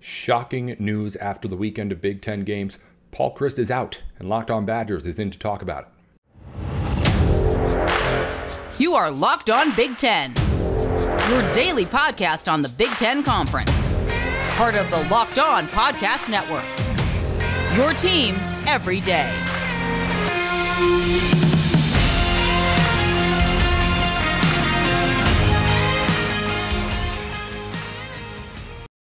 Shocking news after the weekend of Big Ten games. Paul Chryst is out, and Locked On Badgers is in to talk about it. You are Locked On Big Ten, your daily podcast on the Big Ten Conference. Part of the Locked On Podcast Network. Your team every day.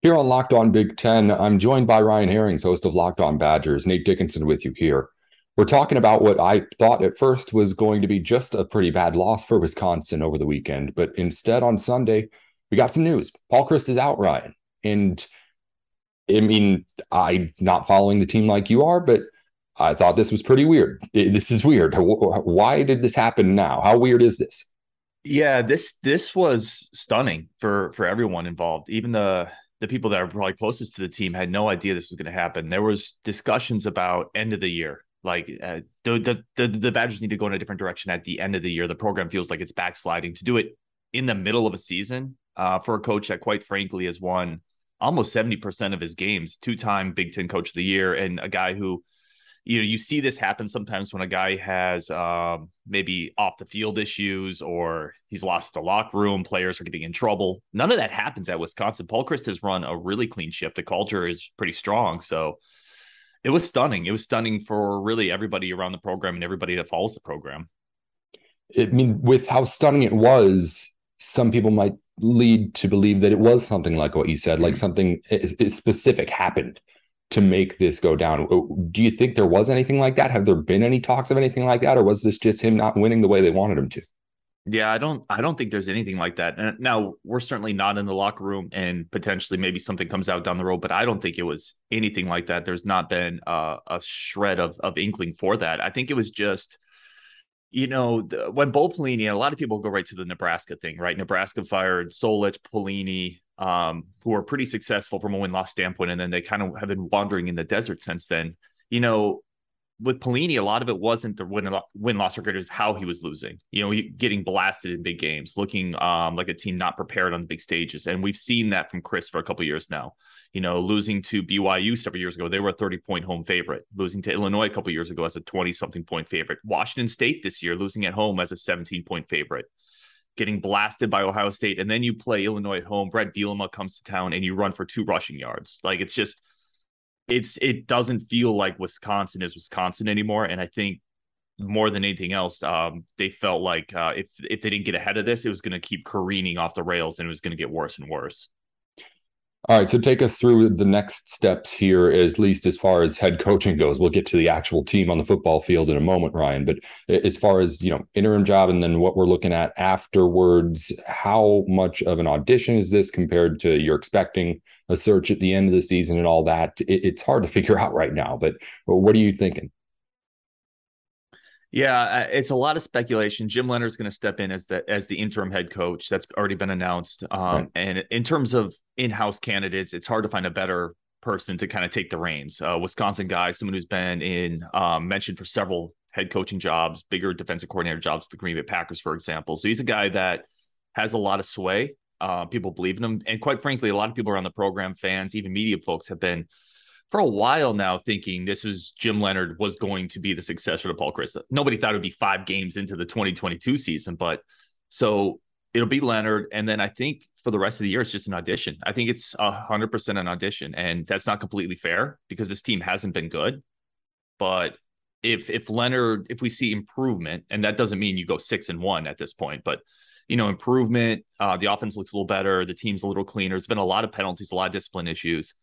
Here on Locked On Big Ten, I'm joined by Ryan Herrings, host of Locked On Badgers. Nate Dickinson with you here. We're talking about what I thought at first was going to be just a pretty bad loss for Wisconsin over the weekend, but instead on Sunday, we got some news. Paul Chryst is out, Ryan. And I mean, I'm not following the team like you are, but I thought this was pretty weird. This is weird. Why did this happen now? How weird is this? Yeah, this this was stunning for for everyone involved. Even the the people that are probably closest to the team had no idea this was going to happen. There was discussions about end of the year, like uh, the, the the Badgers need to go in a different direction at the end of the year. The program feels like it's backsliding. To do it in the middle of a season uh, for a coach that, quite frankly, has won almost seventy percent of his games, two time Big Ten Coach of the Year, and a guy who you know you see this happen sometimes when a guy has um, maybe off the field issues or he's lost the locker room players are getting in trouble. None of that happens at wisconsin. Paul chryst has run a really clean ship. The culture is pretty strong. So it was stunning. It was stunning for really everybody around the program and everybody that follows the program. I mean with how stunning it was some people might lead to believe that it was something like what you said like something specific happened to make this go down. Oh, do you think there was anything like that? Have there been any talks of anything like that, or was this just him not winning the way they wanted him to? Yeah, I don't I don't think there's anything like that. And now we're certainly not in the locker room and potentially maybe something comes out down the road, but I don't think it was anything like that. There's not been uh, a shred of of inkling for that. I think it was just you know, the, when Bo Pelini, a lot of people go right to the Nebraska thing, right? Nebraska fired Solich, Pelini, um, who are pretty successful from a win loss standpoint, and then they kind of have been wandering in the desert since then. You know, with Pelini, a lot of it wasn't the win win loss record; is how he was losing. You know, getting blasted in big games, looking um, like a team not prepared on the big stages, and we've seen that from Chryst for a couple years now. You know, losing to BYU several years ago, they were a thirty point home favorite. Losing to Illinois a couple years ago as a twenty something point favorite. Washington State this year losing at home as a seventeen point favorite getting blasted by Ohio State, and then you play Illinois at home. Bret Bielema comes to town, and you run for two rushing yards. Like it's just, it's it doesn't feel like Wisconsin is Wisconsin anymore. And I think more than anything else, um, they felt like uh, if if they didn't get ahead of this, it was going to keep careening off the rails, and it was going to get worse and worse. All right, so take us through the next steps here, at least as far as head coaching goes. We'll get to the actual team on the football field in a moment, Ryan. But as far as you know, interim job and then what we're looking at afterwards, how much of an audition is this compared to you're expecting a search at the end of the season and all that? it's hard to figure out right now. But what are you thinking? Yeah, it's a lot of speculation. Jim Leonhard's going to step in as the as the interim head coach. That's already been announced. Um, right. And in terms of in-house candidates, it's hard to find a better person to kind of take the reins. Uh, Wisconsin guy, someone who's been in um, mentioned for several head coaching jobs, bigger defensive coordinator jobs with the Green Bay Packers, for example. So he's a guy that has a lot of sway. Uh, people believe in him, and quite frankly, a lot of people around the program, fans, even media folks, have been for a while now thinking this was Jim Leonhard was going to be the successor to Paul Chryst. Nobody thought it would be five games into the 2022 season, but so it'll be Leonhard. And then I think for the rest of the year, it's just an audition. I think it's a hundred percent an audition. And that's not completely fair because this team hasn't been good. But if if Leonhard, if we see improvement, and that doesn't mean you go six and one at this point, but you know, improvement, uh, the offense looks a little better, the team's a little cleaner. There's been a lot of penalties, a lot of discipline issues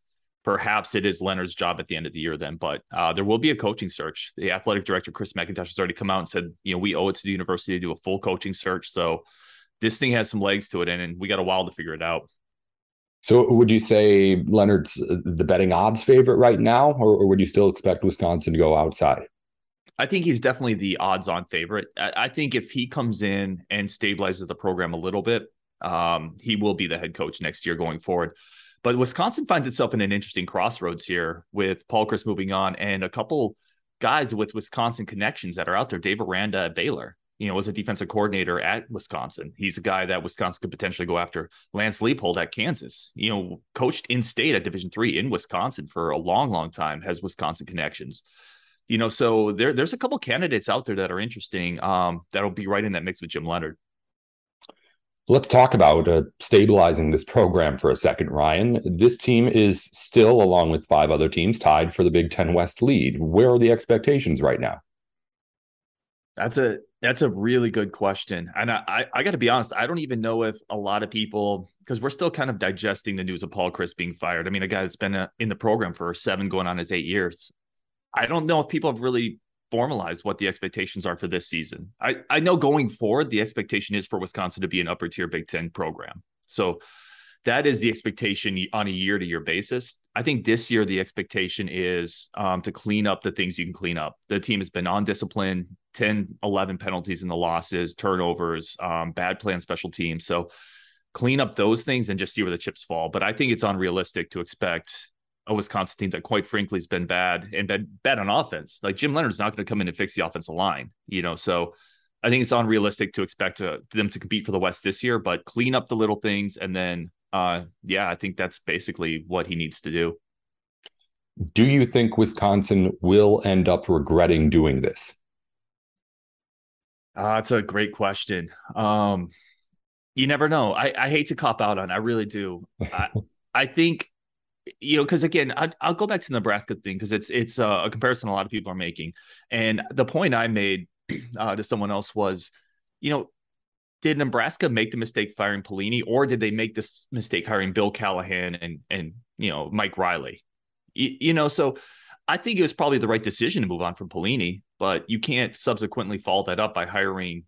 perhaps it is Leonhard's job at the end of the year then. But uh, there will be a coaching search. The athletic director, Chris McIntosh, has already come out and said, you know, we owe it to the university to do a full coaching search. So this thing has some legs to it, and, and we got a while to figure it out. So would you say Leonhard's uh, the betting odds favorite right now, or, or would you still expect Wisconsin to go outside? I think he's definitely the odds-on favorite. I, I think if he comes in and stabilizes the program a little bit, um, he will be the head coach next year going forward. But Wisconsin finds itself in an interesting crossroads here with Paul Chryst moving on and a couple guys with Wisconsin connections that are out there. Dave Aranda at Baylor. you know, was a defensive coordinator at Wisconsin. He's a guy that Wisconsin could potentially go after. Lance Leipold at Kansas, you know, coached in state at Division three in Wisconsin for a long, long time, has Wisconsin connections. You know, so there, there's a couple candidates out there that are interesting um, that'll be right in that mix with Jim Leonhard. Let's talk about uh, stabilizing this program for a second, Ryan. This team is still, along with five other teams, tied for the Big Ten West lead. Where are the expectations right now? That's a that's a really good question, and I I, I got to be honest. I don't even know if a lot of people because we're still kind of digesting the news of Paul Chryst being fired. I mean, a guy that's been uh, in the program for seven, going on his eight years. I don't know if people have really formalized what the expectations are for this season. I, I know going forward, the expectation is for Wisconsin to be an upper tier Big Ten program. So that is the expectation on a year to year basis. I think this year, the expectation is um, to clean up the things you can clean up. The team has been on discipline, 10, 11 penalties in the losses, turnovers, um, bad play on special teams. So clean up those things and just see where the chips fall. But I think it's unrealistic to expect a Wisconsin team that, quite frankly, has been bad and been bad on offense. Like Jim Leonhard's not going to come in and fix the offensive line, you know. So I think it's unrealistic to expect to, them to compete for the West this year, but clean up the little things, and then, uh, yeah, I think that's basically what he needs to do. Do you think Wisconsin will end up regretting doing this? Uh, that's a great question. Um, you never know. I, I hate to cop out on. I really do. I, I think you know, because again, I, will go back to the Nebraska thing because it's it's a comparison a lot of people are making, and the point I made uh, to someone else was, you know, did Nebraska make the mistake firing Pelini, or did they make this mistake hiring Bill Callahan and and you know Mike Riley? You, you know, so I think it was probably the right decision to move on from Pelini, but you can't subsequently follow that up by hiring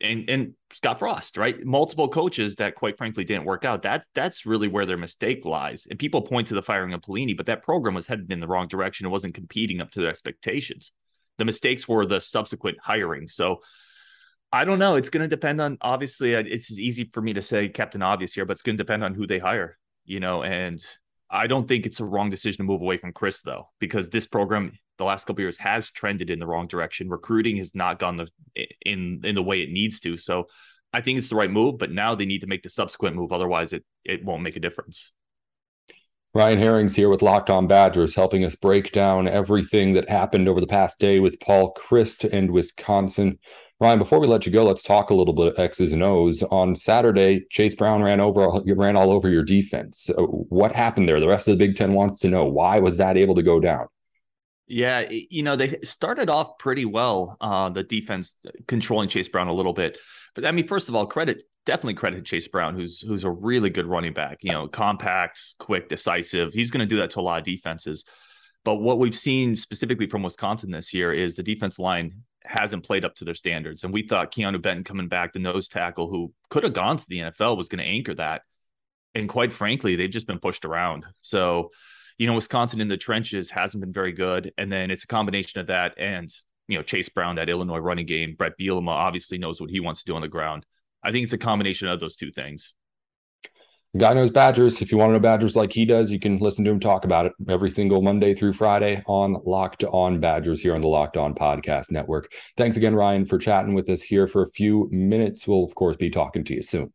and and Scott Frost, right? Multiple coaches that quite frankly didn't work out. That's that's really where their mistake lies. And people point to the firing of Pelini, but that program was headed in the wrong direction. It wasn't competing up to their expectations. The mistakes were the subsequent hiring. So I don't know. It's going to depend on obviously it's easy for me to say Captain Obvious here, but it's going to depend on who they hire, you know, and I don't think it's a wrong decision to move away from Chryst though, because this program the last couple years has trended in the wrong direction. Recruiting has not gone the in in the way it needs to. So I think it's the right move, but now they need to make the subsequent move. Otherwise, it it won't make a difference. Ryan Herring's here with Locked On Badgers, helping us break down everything that happened over the past day with Paul Chryst and Wisconsin. Ryan, before we let you go, let's talk a little bit of X's and O's. On Saturday, Chase Brown ran over ran all over your defense. So what happened there? The rest of the Big Ten wants to know why was that able to go down? Yeah, you know, they started off pretty well, uh, the defense controlling Chase Brown a little bit. But I mean, first of all, credit definitely credit Chase Brown, who's who's a really good running back, you know, compact, quick, decisive. He's going to do that to a lot of defenses. But what we've seen specifically from Wisconsin this year is the defense line hasn't played up to their standards. And we thought Keanu Benton coming back, the nose tackle who could have gone to the NFL, was going to anchor that. And quite frankly, they've just been pushed around. So, you know, Wisconsin in the trenches hasn't been very good. And then it's a combination of that and, you know, Chase Brown, that Illinois running game. Bret Bielema obviously knows what he wants to do on the ground. I think it's a combination of those two things. The guy knows Badgers. If you want to know Badgers like he does, you can listen to him talk about it every single Monday through Friday on Locked On Badgers here on the Locked On Podcast Network. Thanks again, Ryan, for chatting with us here for a few minutes. We'll, of course, be talking to you soon.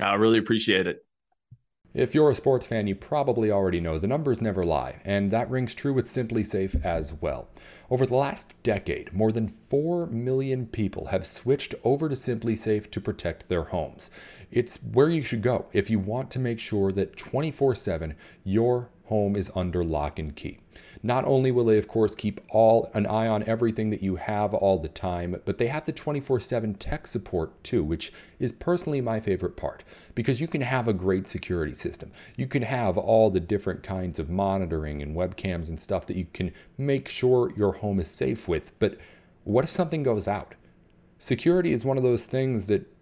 I really appreciate it. If you're a sports fan, you probably already know the numbers never lie, and that rings true with SimpliSafe as well. Over the last decade, more than 4 million people have switched over to SimpliSafe to protect their homes. It's where you should go if you want to make sure that 24 7 your home is under lock and key. Not only will they, of course, keep all an eye on everything that you have all the time, but they have the 24 7 tech support too, which is personally my favorite part because you can have a great security system. You can have all the different kinds of monitoring and webcams and stuff that you can make sure your home is safe with. But what if something goes out? Security is one of those things that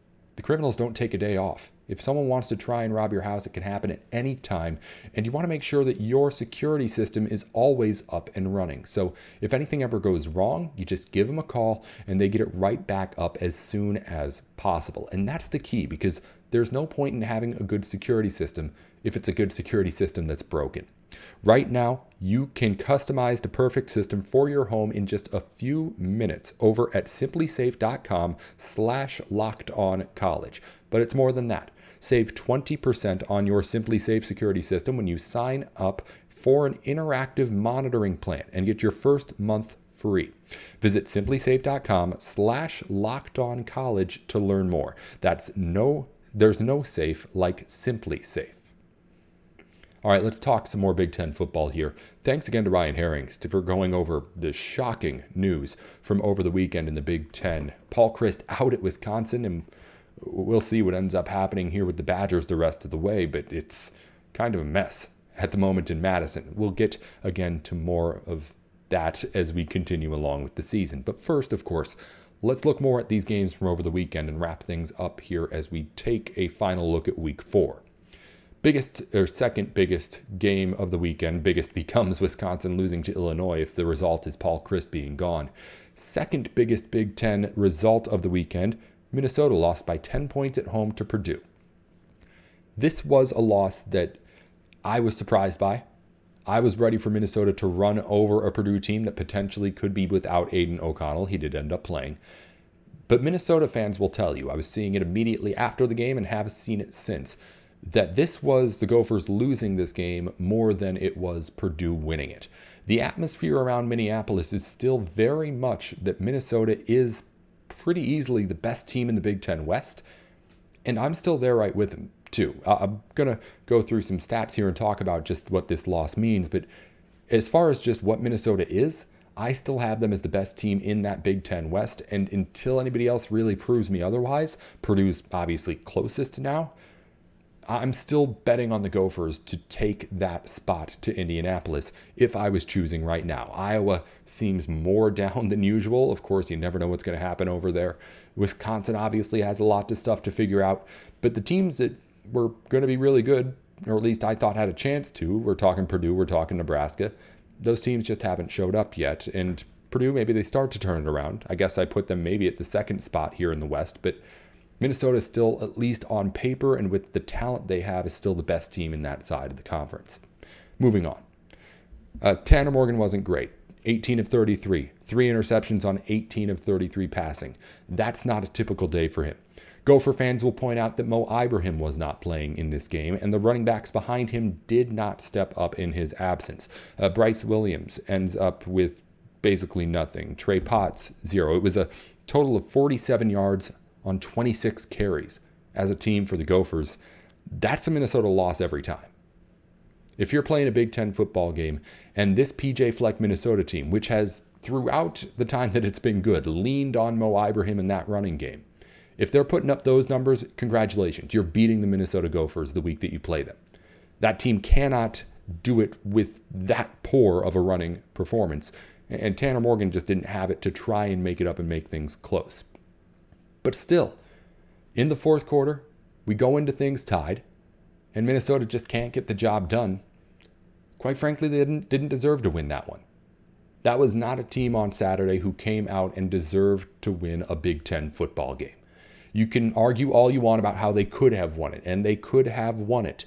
the criminals don't take a day off. If someone wants to try and rob your house, it can happen at any time. And you want to make sure that your security system is always up and running. So if anything ever goes wrong, you just give them a call and they get it right back up as soon as possible. And that's the key because there's no point in having a good security system if it's a good security system that's broken. Right now, you can customize the perfect system for your home in just a few minutes over at simplisafe.com slash locked on college. But it's more than that. Save 20% on your SimpliSafe security system when you sign up for an interactive monitoring plan and get your first month free. Visit simplisafe.com slash locked on college to learn more. That's no there's no safe like SimpliSafe. All right, let's talk some more Big Ten football here. Thanks again to Ryan Herrings for going over the shocking news from over the weekend in the Big Ten. Paul Chryst out at Wisconsin, and we'll see what ends up happening here with the Badgers the rest of the way, but it's kind of a mess at the moment in Madison. We'll get again to more of that as we continue along with the season. But first, of course, let's look more at these games from over the weekend and wrap things up here as we take a final look at week four. Biggest or second biggest game of the weekend, biggest becomes Wisconsin losing to Illinois if the result is Paul Chryst being gone. Second biggest Big Ten result of the weekend, Minnesota lost by 10 points at home to Purdue. This was a loss that I was surprised by. I was ready for Minnesota to run over a Purdue team that potentially could be without Aidan O'Connell. He did end up playing. But Minnesota fans will tell you, I was seeing it immediately after the game and have seen it since, that this was the Gophers losing this game more than it was Purdue winning it. The atmosphere around Minneapolis is still very much that Minnesota is pretty easily the best team in the Big Ten West. And I'm still there right with them too. I'm going to go through some stats here and talk about just what this loss means. But as far as just what Minnesota is, I still have them as the best team in that Big Ten West. And until anybody else really proves me otherwise, Purdue's obviously closest now. I'm still betting on the Gophers to take that spot to Indianapolis if I was choosing right now. Iowa seems more down than usual. Of course, you never know what's going to happen over there. Wisconsin obviously has a lot of stuff to figure out, but the teams that were going to be really good, or at least I thought had a chance to. We're talking Purdue, we're talking Nebraska. Those teams just haven't showed up yet. And Purdue, maybe they start to turn it around. I guess I put them maybe at the second spot here in the West, but Minnesota is still, at least on paper and with the talent they have, is still the best team in that side of the conference. Moving on. Uh, Tanner Morgan wasn't great. 18 of 33, three interceptions on 18 of 33 passing. That's not a typical day for him. Gopher fans will point out that Mo Ibrahim was not playing in this game, and the running backs behind him did not step up in his absence. Uh, Bryce Williams ends up with basically nothing. Trey Potts, zero. It was a total of 47 yards on 26 carries as a team for the Gophers. That's a Minnesota loss every time. If you're playing a Big Ten football game and this PJ Fleck Minnesota team, which has throughout the time that it's been good, leaned on Mo Ibrahim in that running game, if they're putting up those numbers, congratulations. You're beating the Minnesota Gophers the week that you play them. That team cannot do it with that poor of a running performance. And Tanner Morgan just didn't have it to try and make it up and make things close. But still, in the fourth quarter, we go into things tied, and Minnesota just can't get the job done. Quite frankly, they didn't, didn't deserve to win that one. That was not a team on Saturday who came out and deserved to win a Big Ten football game. You can argue all you want about how they could have won it, and they could have won it.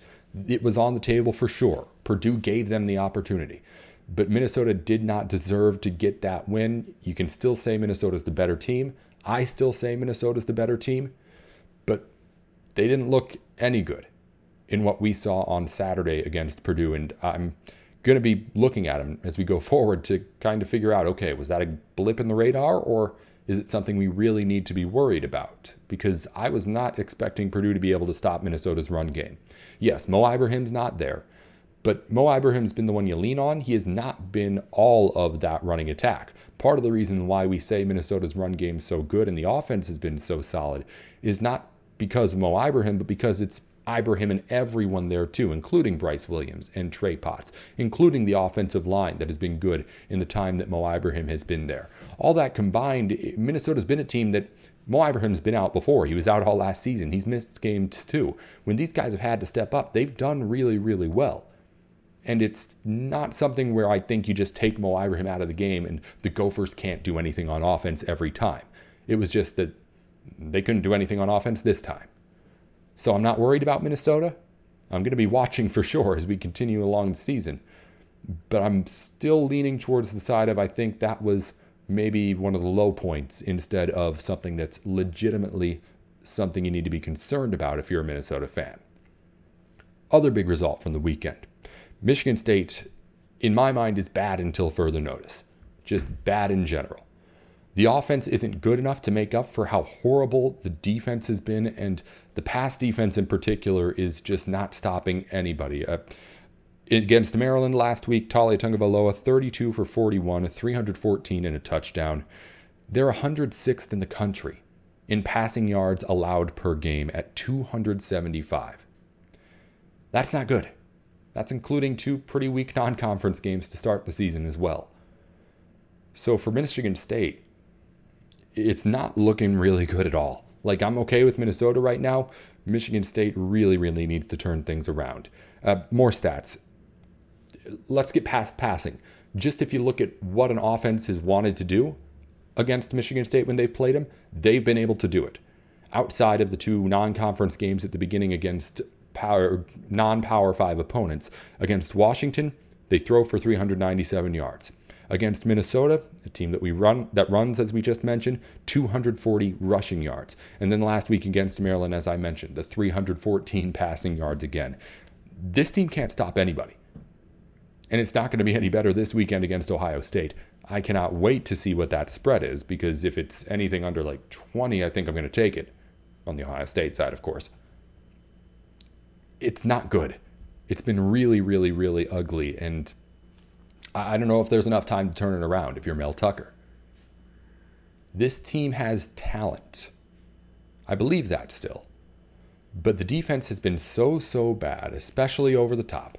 It was on the table for sure. Purdue gave them the opportunity. But Minnesota did not deserve to get that win. You can still say Minnesota's the better team. I still say Minnesota's the better team. But they didn't look any good in what we saw on Saturday against Purdue. And I'm going to be looking at them as we go forward to kind of figure out okay, was that a blip in the radar or is it something we really need to be worried about? Because I was not expecting Purdue to be able to stop Minnesota's run game. Yes, Mo Ibrahim's not there, but Mo Ibrahim's been the one you lean on. He has not been all of that running attack. Part of the reason why we say Minnesota's run game is so good and the offense has been so solid is not because of Mo Ibrahim, but because it's Ibrahim and everyone there too, including Bryce Williams and Trey Potts, including the offensive line that has been good in the time that Mo Ibrahim has been there. All that combined, Minnesota's been a team that Mo Ibrahim's been out before. He was out all last season. He's missed games too. When these guys have had to step up, they've done really, really well. And it's not something where I think you just take Mo Ibrahim out of the game and the Gophers can't do anything on offense every time. It was just that they couldn't do anything on offense this time. So I'm not worried about Minnesota. I'm going to be watching for sure as we continue along the season. but I'm still leaning towards the side of I think that was maybe one of the low points instead of something that's legitimately something you need to be concerned about if you're a Minnesota fan. Other big result from the weekend Michigan State, in my mind, is bad until further notice. Just bad in general. The offense isn't good enough to make up for how horrible the defense has been, and the pass defense in particular is just not stopping anybody. Uh, against Maryland last week, Taulia Tagovailoa 32 for 41, 314 and a touchdown. They're 106th in the country in passing yards allowed per game at 275. That's not good. That's including two pretty weak non conference games to start the season as well. So for Michigan State, it's not looking really good at all. Like, I'm okay with Minnesota right now. Michigan State really, really needs to turn things around. Uh, more stats. Let's get past passing. Just if you look at what an offense has wanted to do, against Michigan State when they've played them, they've been able to do it. Outside of the two non-conference games at the beginning against power non-power 5 opponents, against Washington, they throw for 397 yards. Against Minnesota, a team that we run that runs as we just mentioned, 240 rushing yards. And then last week against Maryland as I mentioned, the 314 passing yards again. This team can't stop anybody. And it's not going to be any better this weekend against Ohio State. I cannot wait to see what that spread is because if it's anything under like 20, I think I'm going to take it on the Ohio State side, of course. It's not good. It's been really, really, really ugly. And I don't know if there's enough time to turn it around if you're Mel Tucker. This team has talent. I believe that still. But the defense has been so, so bad, especially over the top.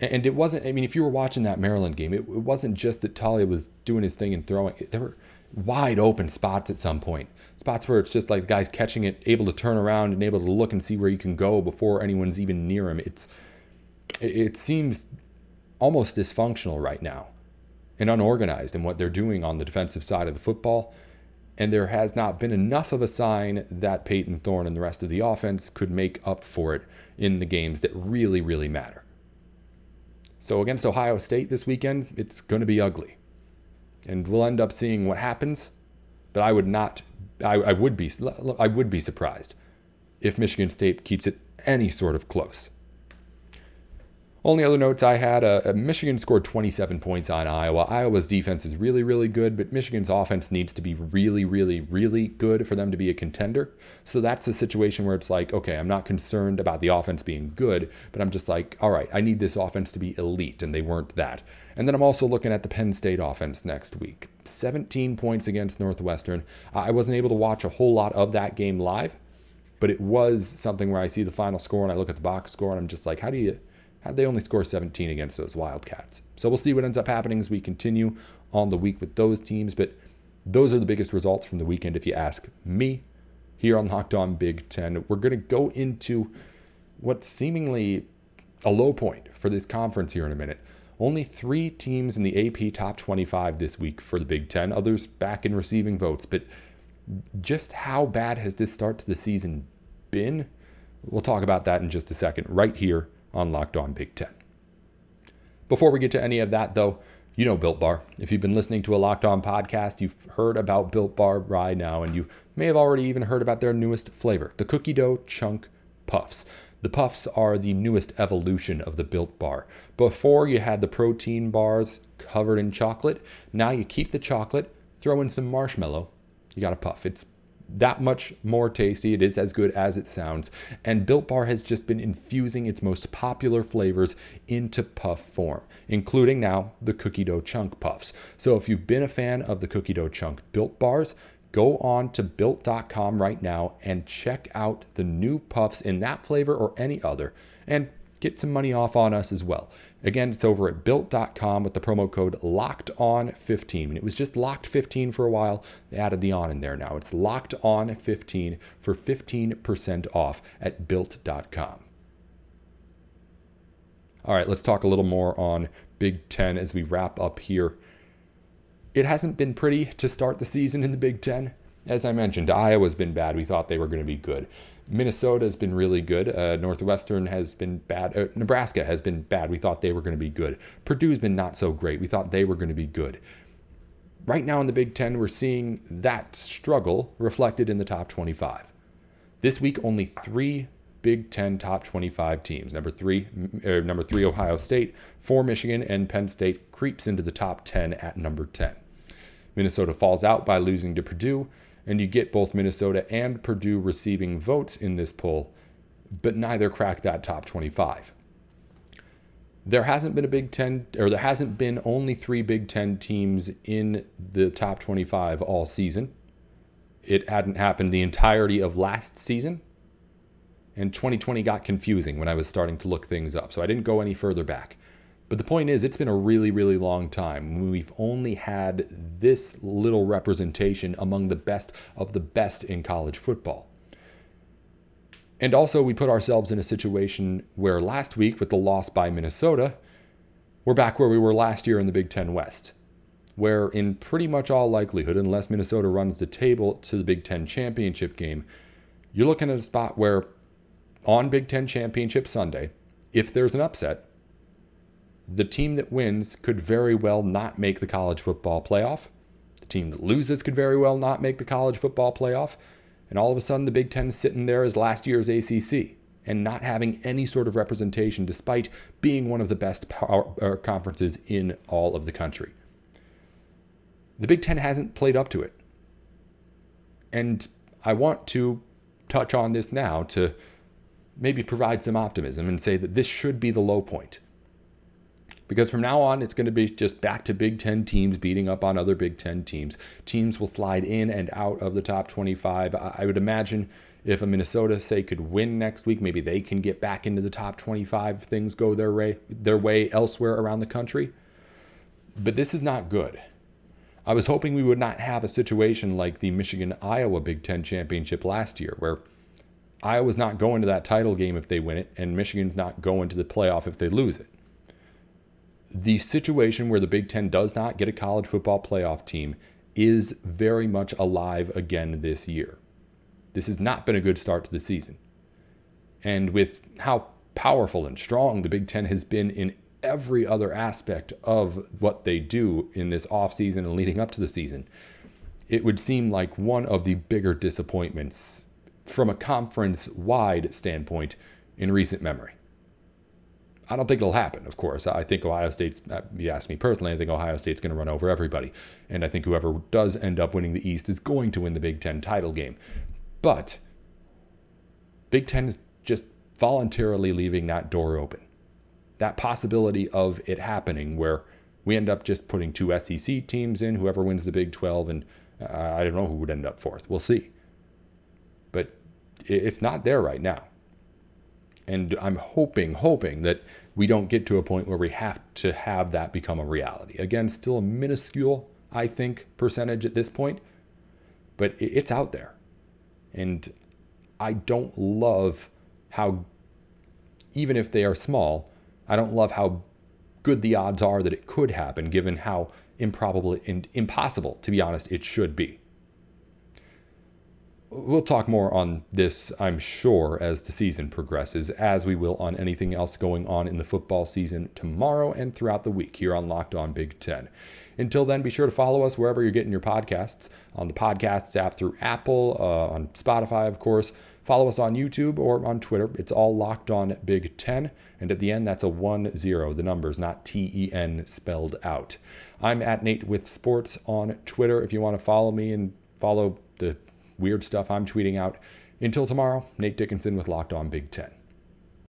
And it wasn't, I mean, if you were watching that Maryland game, it, wasn't just that Taulia was doing his thing and throwing. There were wide open spots at some point. Spots where it's just like guy's catching it, able to turn around and able to look and see where you can go before anyone's even near him. It's it seems almost dysfunctional right now and unorganized in what they're doing on the defensive side of the football. And there has not been enough of a sign that Payton Thorne and the rest of the offense could make up for it in the games that really, really matter. So against Ohio State this weekend, it's going to be ugly. And we'll end up seeing what happens, but I would not I, I would be I would be surprised if Michigan State keeps it any sort of close. Only other notes I had uh, uh, Michigan scored 27 points on Iowa. Iowa's defense is really, really good, but Michigan's offense needs to be really, really, really good for them to be a contender. So that's a situation where it's like, okay, I'm not concerned about the offense being good, but I'm just like, all right, I need this offense to be elite, and they weren't that. And then I'm also looking at the Penn State offense next week 17 points against Northwestern. I wasn't able to watch a whole lot of that game live, but it was something where I see the final score and I look at the box score and I'm just like, how do you They only score 17 against those Wildcats? So we'll see what ends up happening as we continue on the week with those teams. But those are the biggest results from the weekend, if you ask me, here on Locked On Big Ten. We're going to go into what's seemingly a low point for this conference here in a minute. Only three teams in the AP top 25 this week for the Big Ten, others back in receiving votes. But just how bad has this start to the season been? We'll talk about that in just a second, right here on Locked On Big Ten. Before we get to any of that, though, you know Built Bar. If you've been listening to a Locked On podcast, you've heard about Built Bar right now, and you may have already even heard about their newest flavor, the cookie dough chunk puffs. The puffs are the newest evolution of the Built Bar. Before you had the protein bars covered in chocolate. Now you keep the chocolate, throw in some marshmallow, you got a puff. It's that much more tasty. It is as good as it sounds. And Built Bar has just been infusing its most popular flavors into puff form, including now the cookie dough chunk puffs. So if you've been a fan of the cookie dough chunk Built Bars, go on to built.com right now and check out the new puffs in that flavor or any other. And get some money off on us as well. Again, it's over at built.com with the promo code locked on 15. And it was just locked 15 for a while. They added the on in there now. It's locked on 15 for 15% off at built.com. All right, let's talk a little more on Big Ten as we wrap up here. It hasn't been pretty to start the season in the Big Ten. As I mentioned, Iowa's been bad. We thought they were going to be good. Minnesota has been really good. Uh, Northwestern has been bad. Uh, Nebraska has been bad. We thought they were going to be good. Purdue's been not so great. We thought they were going to be good. Right now in the Big Ten, we're seeing that struggle reflected in the top 25. This week, only three Big Ten top 25 teams. Number three, er, number three, Ohio State, four, Michigan, and Penn State creeps into the top 10 at number 10. Minnesota falls out by losing to Purdue, and you get both Minnesota and Purdue receiving votes in this poll, but neither crack that top 25. There hasn't been a Big Ten, or there hasn't been only three Big Ten teams in the top 25 all season. It hadn't happened the entirety of last season. And 2020 got confusing when I was starting to look things up, so I didn't go any further back. But the point is, it's been a really, really long time. We've only had this little representation among the best of the best in college football. And also, we put ourselves in a situation where last week, with the loss by Minnesota, we're back where we were last year in the Big Ten West, where, in pretty much all likelihood, unless Minnesota runs the table to the Big Ten championship game, you're looking at a spot where on Big Ten championship Sunday, if there's an upset, the team that wins could very well not make the college football playoff. The team that loses could very well not make the college football playoff. And all of a sudden, the Big Ten is sitting there as last year's ACC and not having any sort of representation despite being one of the best power, uh, conferences in all of the country. The Big Ten hasn't played up to it. And I want to touch on this now to maybe provide some optimism and say that this should be the low point because from now on it's going to be just back to Big Ten teams beating up on other Big Ten teams. Teams will slide in and out of the top 25. I would imagine if a Minnesota say could win next week, maybe they can get back into the top 25 if things go their way their way elsewhere around the country. But this is not good. I was hoping we would not have a situation like the Michigan Iowa Big Ten championship last year, where Iowa's not going to that title game if they win it, and Michigan's not going to the playoff if they lose it the situation where the Big Ten does not get a college football playoff team is very much alive again this year. This has not been a good start to the season. And with how powerful and strong the Big Ten has been in every other aspect of what they do in this offseason and leading up to the season, it would seem like one of the bigger disappointments from a conference wide standpoint in recent memory. I don't think it'll happen, of course. I think Ohio State's, uh, you ask me personally, I think Ohio State's going to run over everybody. And I think whoever does end up winning the East is going to win the Big Ten title game. But Big Ten is just voluntarily leaving that door open. That possibility of it happening where we end up just putting two SEC teams in, whoever wins the Big 12, and uh, I don't know who would end up fourth. We'll see. But it's not there right now. And I'm hoping, hoping that we don't get to a point where we have to have that become a reality. Again, still a minuscule, I think, percentage at this point, but it's out there. And I don't love how, even if they are small, I don't love how good the odds are that it could happen, given how improbable and impossible, to be honest, it should be. We'll talk more on this, I'm sure, as the season progresses, as we will on anything else going on in the football season tomorrow and throughout the week here on Locked On Big Ten. Until then, be sure to follow us wherever you're getting your podcasts on the podcasts app through Apple, uh, on Spotify, of course. Follow us on YouTube or on Twitter. It's all Locked On Big Ten. And at the end, that's a 1 0. The numbers, not T E N spelled out. I'm at Nate with Sports on Twitter if you want to follow me and follow the weird stuff I'm tweeting out. Until tomorrow, Nate Dickinson with Locked On Big Ten.